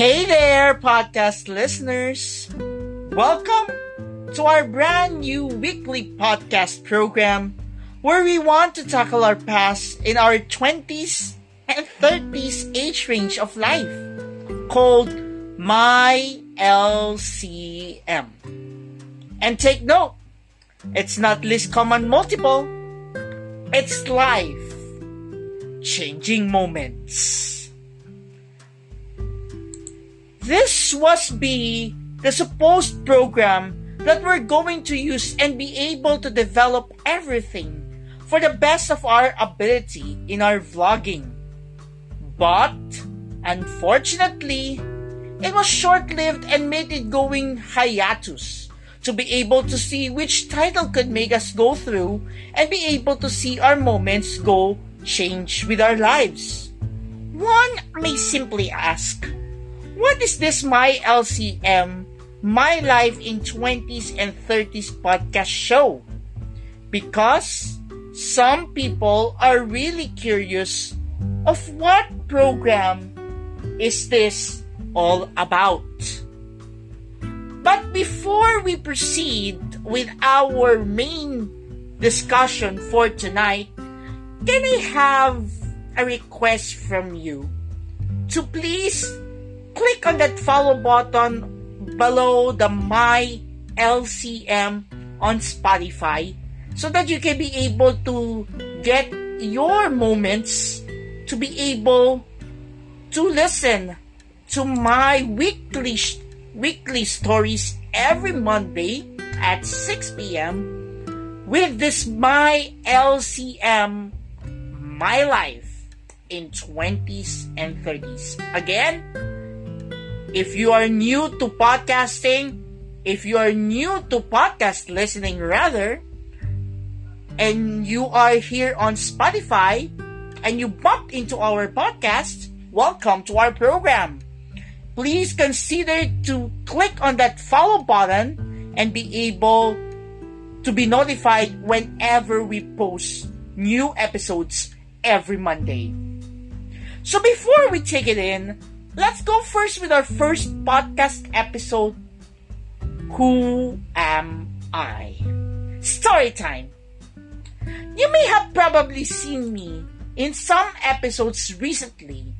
Hey there, podcast listeners! Welcome to our brand new weekly podcast program where we want to tackle our past in our 20s and 30s age range of life called My LCM. And take note, it's not least common multiple, it's life changing moments. This was be the supposed program that we're going to use and be able to develop everything for the best of our ability in our vlogging. But, unfortunately, it was short-lived and made it going hiatus to be able to see which title could make us go through and be able to see our moments go change with our lives. One may simply ask, what is this My LCM, My Life in 20s and 30s podcast show? Because some people are really curious of what program is this all about. But before we proceed with our main discussion for tonight, can I have a request from you to please click on that follow button below the My LCM on Spotify so that you can be able to get your moments to be able to listen to my weekly weekly stories every Monday at 6 p.m. with this My LCM My Life in 20s and 30s. Again, if you are new to podcasting, if you are new to podcast listening rather, and you are here on Spotify and you bumped into our podcast, welcome to our program. Please consider to click on that follow button and be able to be notified whenever we post new episodes every Monday. So before we take it in, let's go first with our first podcast episode Who Am I? Story time. You may have probably seen me in some episodes recently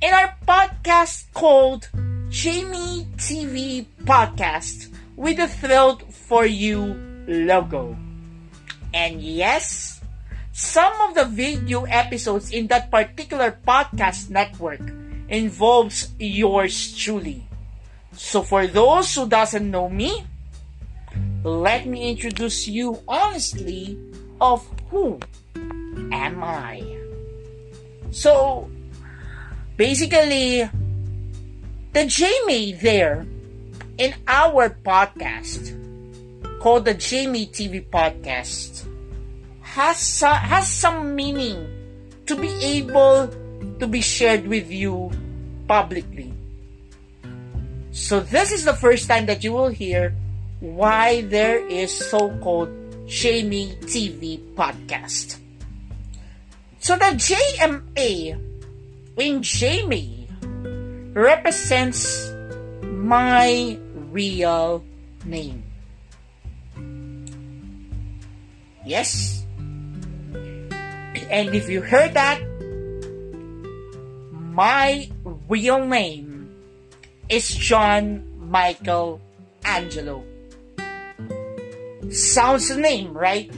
in our podcast called JMAY TV Podcast with the Thrilled for You logo. And yes, some of the video episodes in that particular podcast network involves yours truly. So for those who doesn't know me, let me introduce you honestly of who am I. So basically the JMAY there in our podcast called the JMAY TV podcast has some, has some meaning to be able to be shared with you publicly. So this is the first time that you will hear why there is so-called JMAY TV podcast. So the JMA in JMAY represents my real name. Yes, and if you heard that, my real name is John Michael Angelo. Sounds a name, right?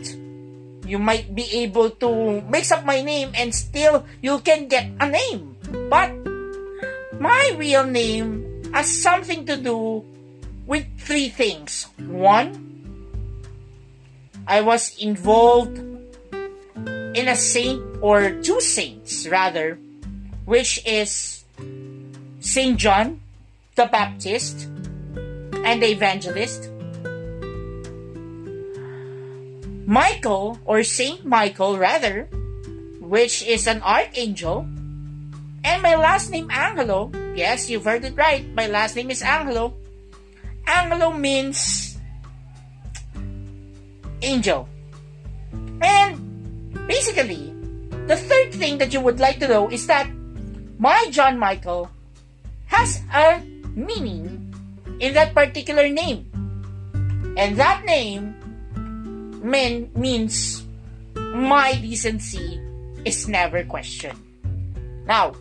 You might be able to mix up my name and still you can get a name. But my real name has something to do with three things. One, I was involved in a saint or two saints rather, which is Saint John the Baptist and the Evangelist. Michael or Saint Michael rather, which is an archangel. And my last name Angelo. Yes, you've heard it right. My last name is Angelo. Angelo means angel. And Basically, the third thing that you would like to know is that my John Michael has a meaning in that particular name. And that name mean, means my decency is never questioned. Now,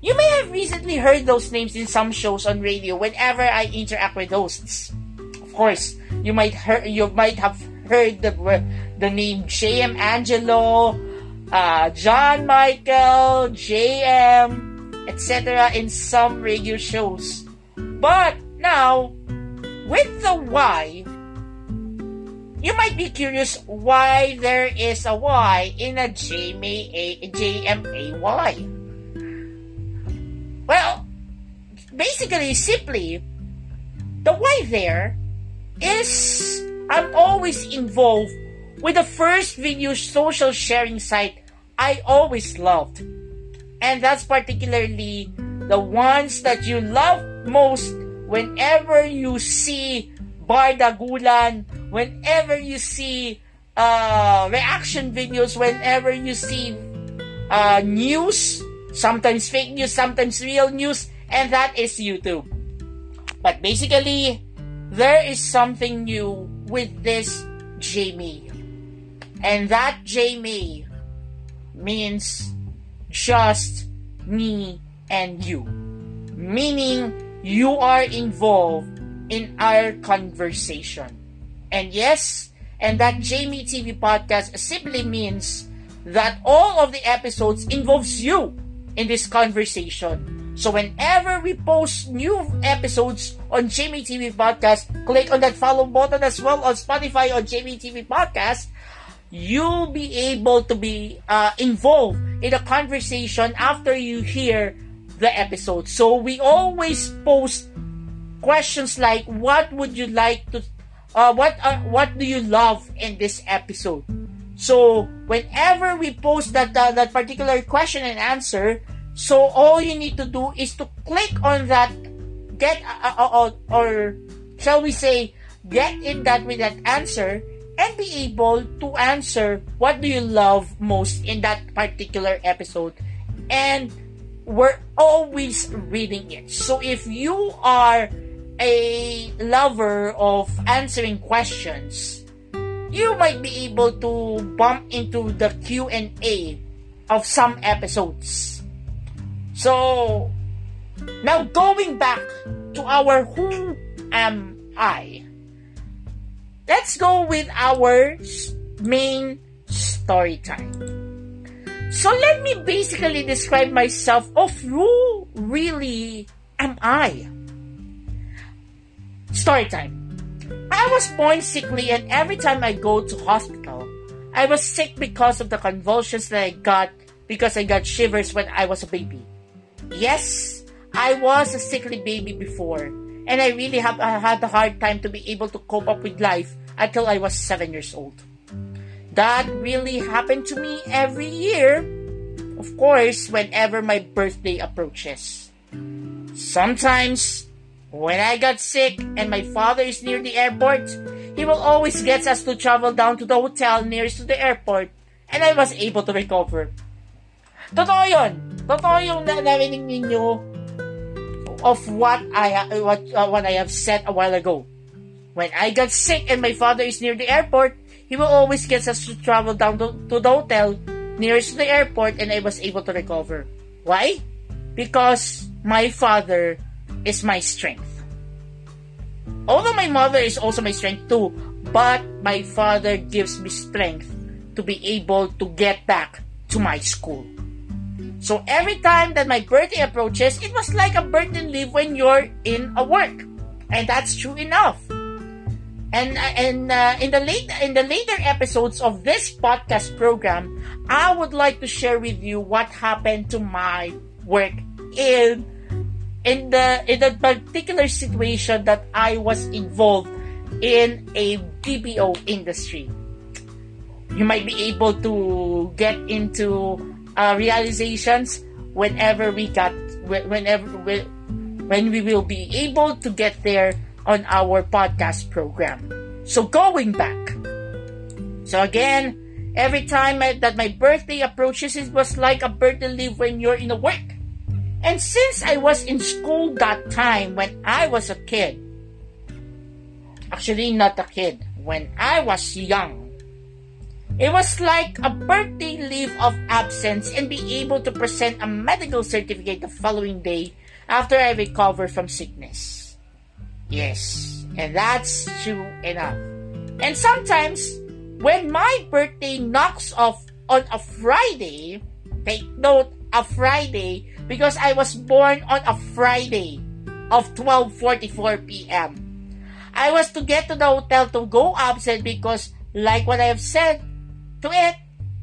you may have recently heard those names in some shows on radio whenever I interact with hosts. Of course, you might hear, you might have heard the the name J.M. Angelo, uh, John Michael, J.M., etc. in some radio shows. But now, with the Y, you might be curious why there is a Y in a JMAY. Well, basically, simply, the why there is I'm always involved with the first video social sharing site I always loved. And that's particularly the ones that you love most whenever you see Bardagulan, whenever you see uh, reaction videos, whenever you see uh, news sometimes fake news, sometimes real news, and that is YouTube. But basically, there is something new with this JMAY. And that JMAY means just me and you. Meaning, you are involved in our conversation. And yes, and that JMAY TV podcast simply means that all of the episodes involves you in this conversation. So whenever we post new episodes on JMAY TV Podcast, click on that follow button as well on Spotify or JMAY TV Podcast. You'll be able to be uh, involved in a conversation after you hear the episode. So we always post questions like, "What would you like to? Uh, what uh, what do you love in this episode?" So whenever we post that uh, that particular question and answer, so all you need to do is to click on that get uh, uh, uh, or shall we say get in that with that answer and be able to answer what do you love most in that particular episode and we're always reading it so if you are a lover of answering questions you might be able to bump into the Q&A of some episodes. So, now going back to our who am I? Let's go with our main story time. So let me basically describe myself of who really am I. Story time. I was born sickly and every time I go to hospital, I was sick because of the convulsions that I got because I got shivers when I was a baby. Yes, I was a sickly baby before and I really have I had a hard time to be able to cope up with life until I was 7 years old. That really happened to me every year, of course, whenever my birthday approaches. Sometimes when I got sick and my father is near the airport, he will always get us to travel down to the hotel nearest to the airport and I was able to recover. Totoo yun. Totoo yung narinig ninyo of what I what uh, what I have said a while ago. When I got sick and my father is near the airport, he will always get us to travel down to, to the hotel nearest to the airport and I was able to recover. Why? Because my father is my strength. Although my mother is also my strength too, but my father gives me strength to be able to get back to my school. So every time that my birthday approaches, it was like a birthday leave when you're in a work. And that's true enough. And and uh, in the late in the later episodes of this podcast program, I would like to share with you what happened to my work in in the in the particular situation that I was involved in a BPO industry. You might be able to get into uh, realizations whenever we got whenever we, when we will be able to get there on our podcast program. So going back. So again, every time I, that my birthday approaches, it was like a birthday leave when you're in a work And since I was in school that time when I was a kid, actually not a kid, when I was young, it was like a birthday leave of absence and be able to present a medical certificate the following day after I recover from sickness. Yes, and that's true enough. And sometimes, when my birthday knocks off on a Friday, take note, a Friday, because I was born on a Friday of 12.44 p.m. I was to get to the hotel to go absent because, like what I have said to it,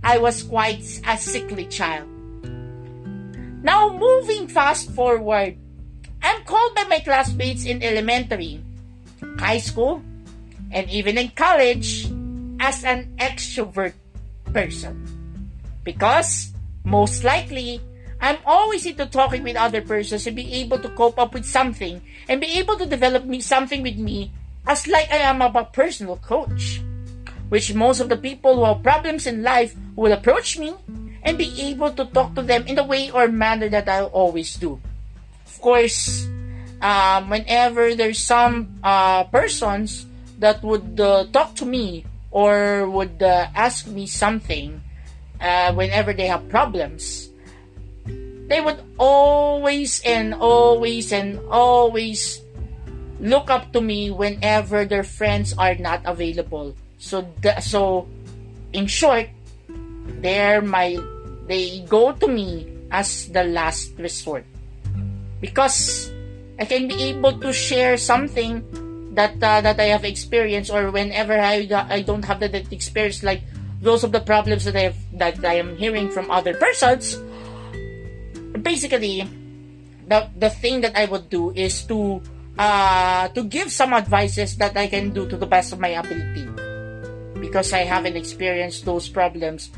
I was quite a sickly child. Now, moving fast forward, I'm called by my classmates in elementary, high school, and even in college as an extrovert person. Because, most likely, I'm always into talking with other persons and be able to cope up with something and be able to develop me something with me as like I am a personal coach. Which most of the people who have problems in life will approach me and be able to talk to them in the way or manner that I always do. Of course, um, whenever there's some uh, persons that would uh, talk to me or would uh, ask me something uh, whenever they have problems, they would always and always and always look up to me whenever their friends are not available. So, so in short, they're my they go to me as the last resort. Because I can be able to share something that uh, that I have experienced or whenever I I don't have that experience like those of the problems that I have that I am hearing from other persons basically the the thing that I would do is to uh to give some advices that I can do to the best of my ability because I haven't experienced those problems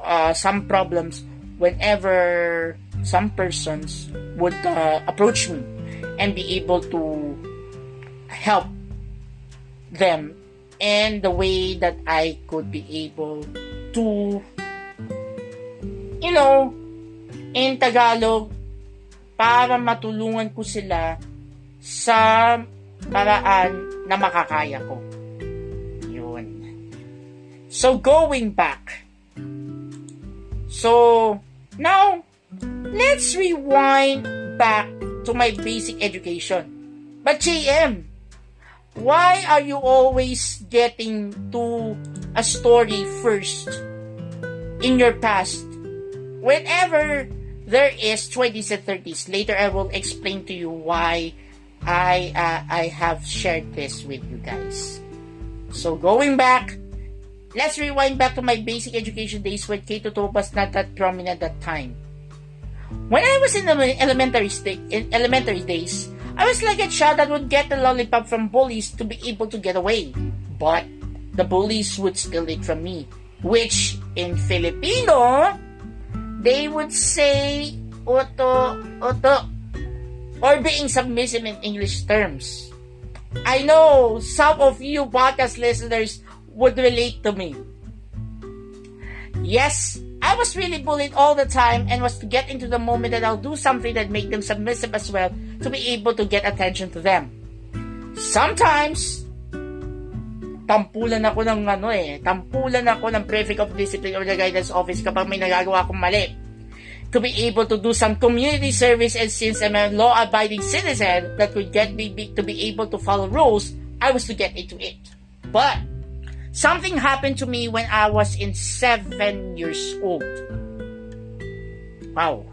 uh some problems whenever some persons would uh, approach me and be able to help them in the way that I could be able to you know in Tagalog para matulungan ko sila sa paraan na makakaya ko. So, going back. So, now, let's rewind back to my basic education. But JM, why are you always getting to a story first in your past? Whenever there is 20s and 30s. Later, I will explain to you why I uh, I have shared this with you guys. So going back, let's rewind back to my basic education days when K-12 was not that prominent at that time. When I was in elementary st- in elementary days, I was like a child that would get a lollipop from bullies to be able to get away. But the bullies would steal it from me, which in Filipino they would say oto, oto, or being submissive in English terms. I know some of you podcast listeners would relate to me. Yes, I was really bullied all the time and was to get into the moment that I'll do something that make them submissive as well to be able to get attention to them. Sometimes, tampulan ako ng ano eh, tampulan ako ng prefect of discipline or the guidance office kapag may nagagawa akong mali. To be able to do some community service and since I'm a law-abiding citizen that would get me to be able to follow rules, I was to get into it. But, something happened to me when I was in seven years old. Wow.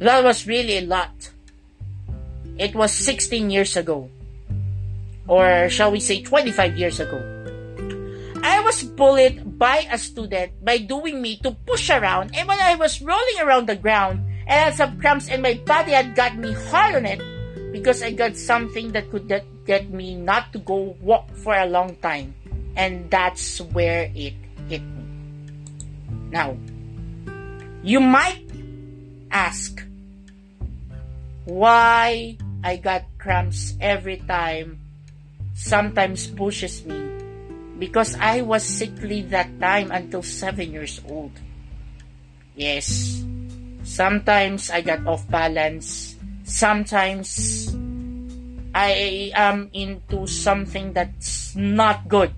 That was really a lot. It was 16 years ago. Or shall we say 25 years ago. I was bullied by a student by doing me to push around and when I was rolling around the ground and had some cramps and my body had got me hard on it because I got something that could get me not to go walk for a long time. And that's where it hit me. Now, you might ask why I got cramps every time sometimes pushes me because I was sickly that time until seven years old. Yes, Sometimes I got off balance. Sometimes I am into something that's not good.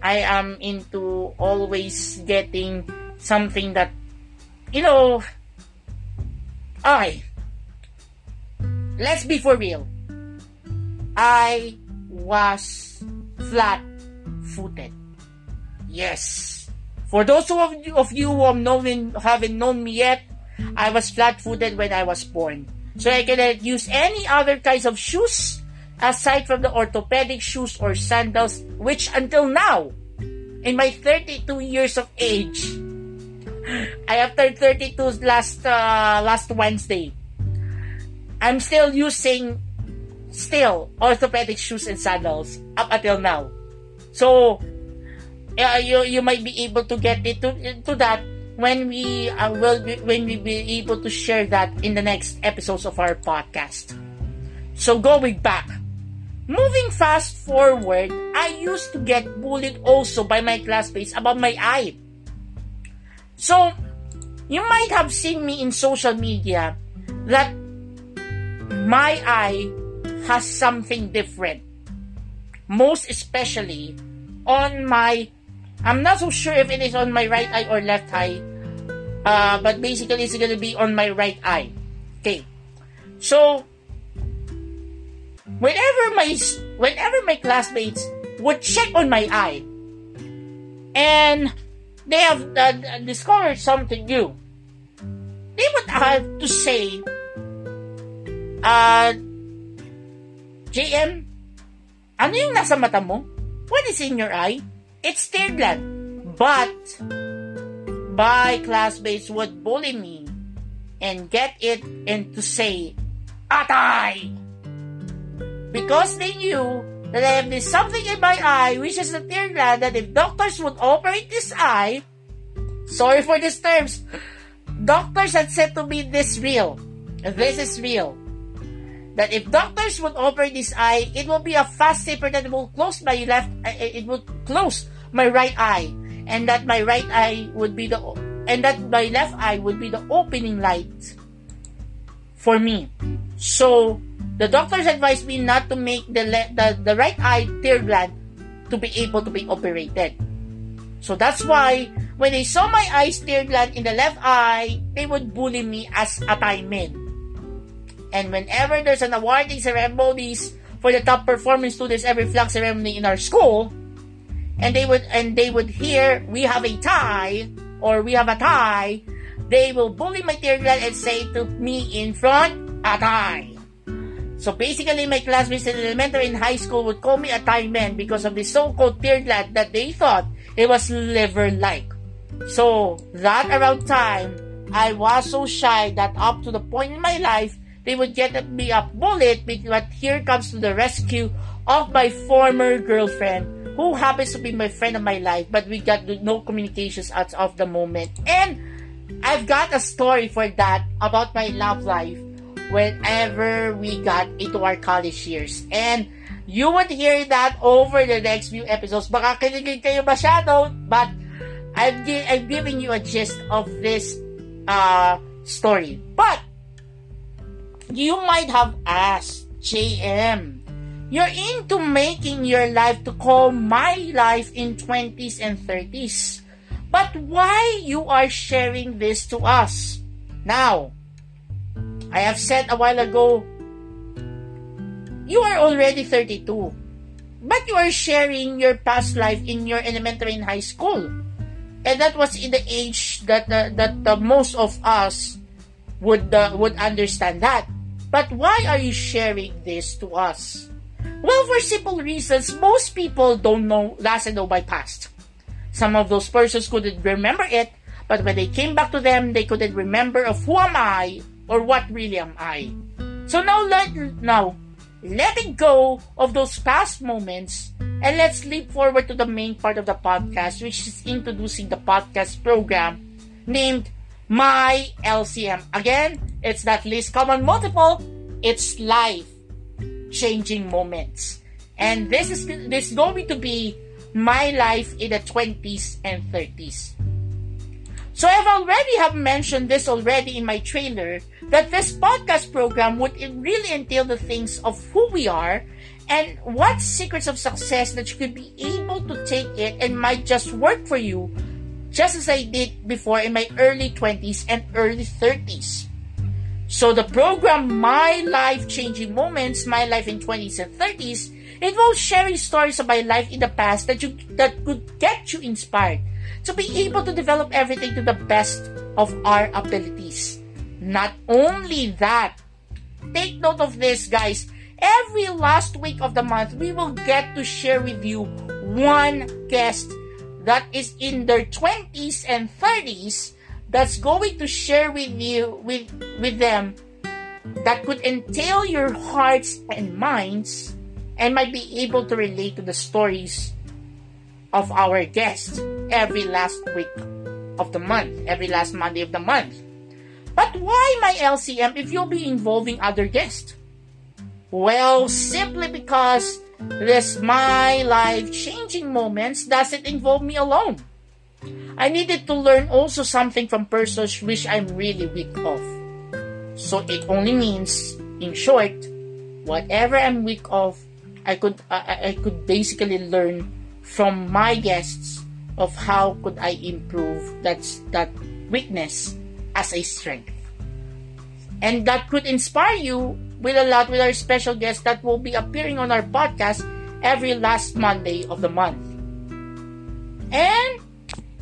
I am into always getting something that, you know, I, let's be for real. I was flat footed. Yes. For those of you, of you who have known, haven't known me yet, I was flat footed when I was born. So I cannot use any other kinds of shoes aside from the orthopedic shoes or sandals, which until now, in my 32 years of age, I have turned 32 last uh, last Wednesday. I'm still using still orthopedic shoes and sandals up until now. So uh, you you might be able to get it to, to that when we uh, will be, when we be able to share that in the next episodes of our podcast. So going back, moving fast forward, I used to get bullied also by my classmates about my eye. So you might have seen me in social media that my eye has something different. Most especially on my I'm not so sure if it is on my right eye or left eye. Uh, but basically it's gonna be on my right eye. Okay. So whenever my whenever my classmates would check on my eye and they have uh, discovered something new, they would have to say, uh, JM, ano yung nasa mata mo? What is in your eye? It's tear gland. But my classmates would bully me and get it and to say, Atay! Because they knew that I have this something in my eye, which is the tear gland, that if doctors would operate this eye, sorry for these terms, doctors had said to me this real. This is real. That if doctors would operate this eye, it will be a fast taper that will close my left, uh, it would close my right eye, and that my right eye would be the, and that my left eye would be the opening light for me. So the doctors advised me not to make the le- the, the right eye tear gland to be able to be operated. So that's why when they saw my eyes tear gland in the left eye, they would bully me as a timeman. And whenever there's an awarding ceremonies for the top performing students every flag ceremony in our school, and they would and they would hear we have a tie or we have a tie, they will bully my gland and say to me in front, a tie. So basically, my classmates in elementary and high school would call me a tie man because of the so-called gland that they thought it was liver-like. So that around time, I was so shy that up to the point in my life, they would get me a bullet, but here comes to the rescue of my former girlfriend who happens to be my friend of my life, but we got no communications out of the moment. And I've got a story for that about my love life whenever we got into our college years. And you would hear that over the next few episodes. Baka kiligin kayo masyado, but I'm, gi- I'm giving you a gist of this uh, story. But you might have asked, JM, you're into making your life to call my life in 20s and 30s. But why you are sharing this to us? Now, I have said a while ago, you are already 32. But you are sharing your past life in your elementary and high school. And that was in the age that uh, that uh, most of us would uh, would understand that. But why are you sharing this to us? Well, for simple reasons, most people don't know doesn't know past. Some of those persons couldn't remember it, but when they came back to them, they couldn't remember of who am I or what really am I. So now let now letting go of those past moments and let's leap forward to the main part of the podcast, which is introducing the podcast program named My LCM. Again, it's not least common multiple, it's life changing moments. And this is this is going to be my life in the 20s and 30s. So I've already have mentioned this already in my trailer that this podcast program would really entail the things of who we are and what secrets of success that you could be able to take it and might just work for you just as I did before in my early 20s and early 30s. So the program My Life Changing Moments, My Life in 20s and 30s involves sharing stories of my life in the past that you that could get you inspired to be able to develop everything to the best of our abilities. Not only that, take note of this guys, every last week of the month we will get to share with you one guest that is in their 20s and 30s that's going to share with you with with them that could entail your hearts and minds and might be able to relate to the stories of our guests every last week of the month, every last Monday of the month. But why my LCM if you'll be involving other guests? Well, simply because this my life changing moments doesn't involve me alone. I needed to learn also something from persons which I'm really weak of. So it only means, in short, whatever I'm weak of, I could I, I could basically learn from my guests of how could I improve that that weakness as a strength. And that could inspire you with a lot with our special guests that will be appearing on our podcast every last Monday of the month. And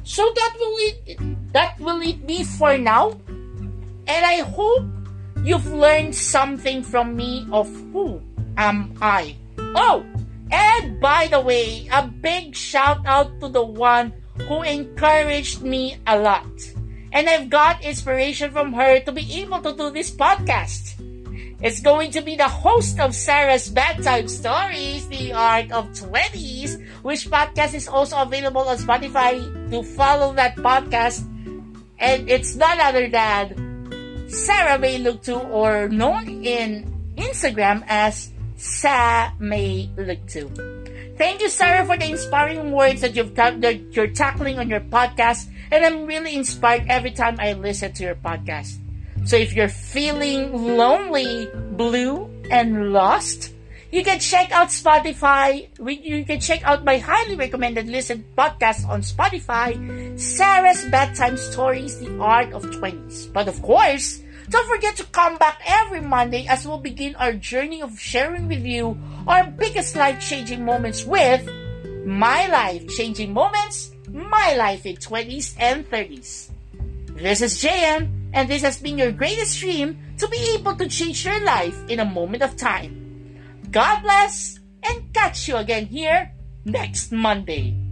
so that will it that will it be for now. And I hope you've learned something from me of who am I. Oh, and by the way, a big shout out to the one who encouraged me a lot. And I've got inspiration from her to be able to do this podcast. It's going to be the host of Sarah's Bedtime Stories, The Art of 20s, which podcast is also available on Spotify to follow that podcast. And it's none other than Sarah May or known in Instagram as Sa May. Thank you, Sarah, for the inspiring words that you've that you're tackling on your podcast, and I'm really inspired every time I listen to your podcast. So if you're feeling lonely, blue, and lost, you can check out Spotify. You can check out my highly recommended listen podcast on Spotify, Sarah's Bedtime Stories, The Art of 20s. But of course, don't forget to come back every Monday as we'll begin our journey of sharing with you our biggest life-changing moments with My Life Changing Moments, My Life in 20s and 30s. This is JM and this has been your greatest dream to be able to change your life in a moment of time. God bless and catch you again here next Monday.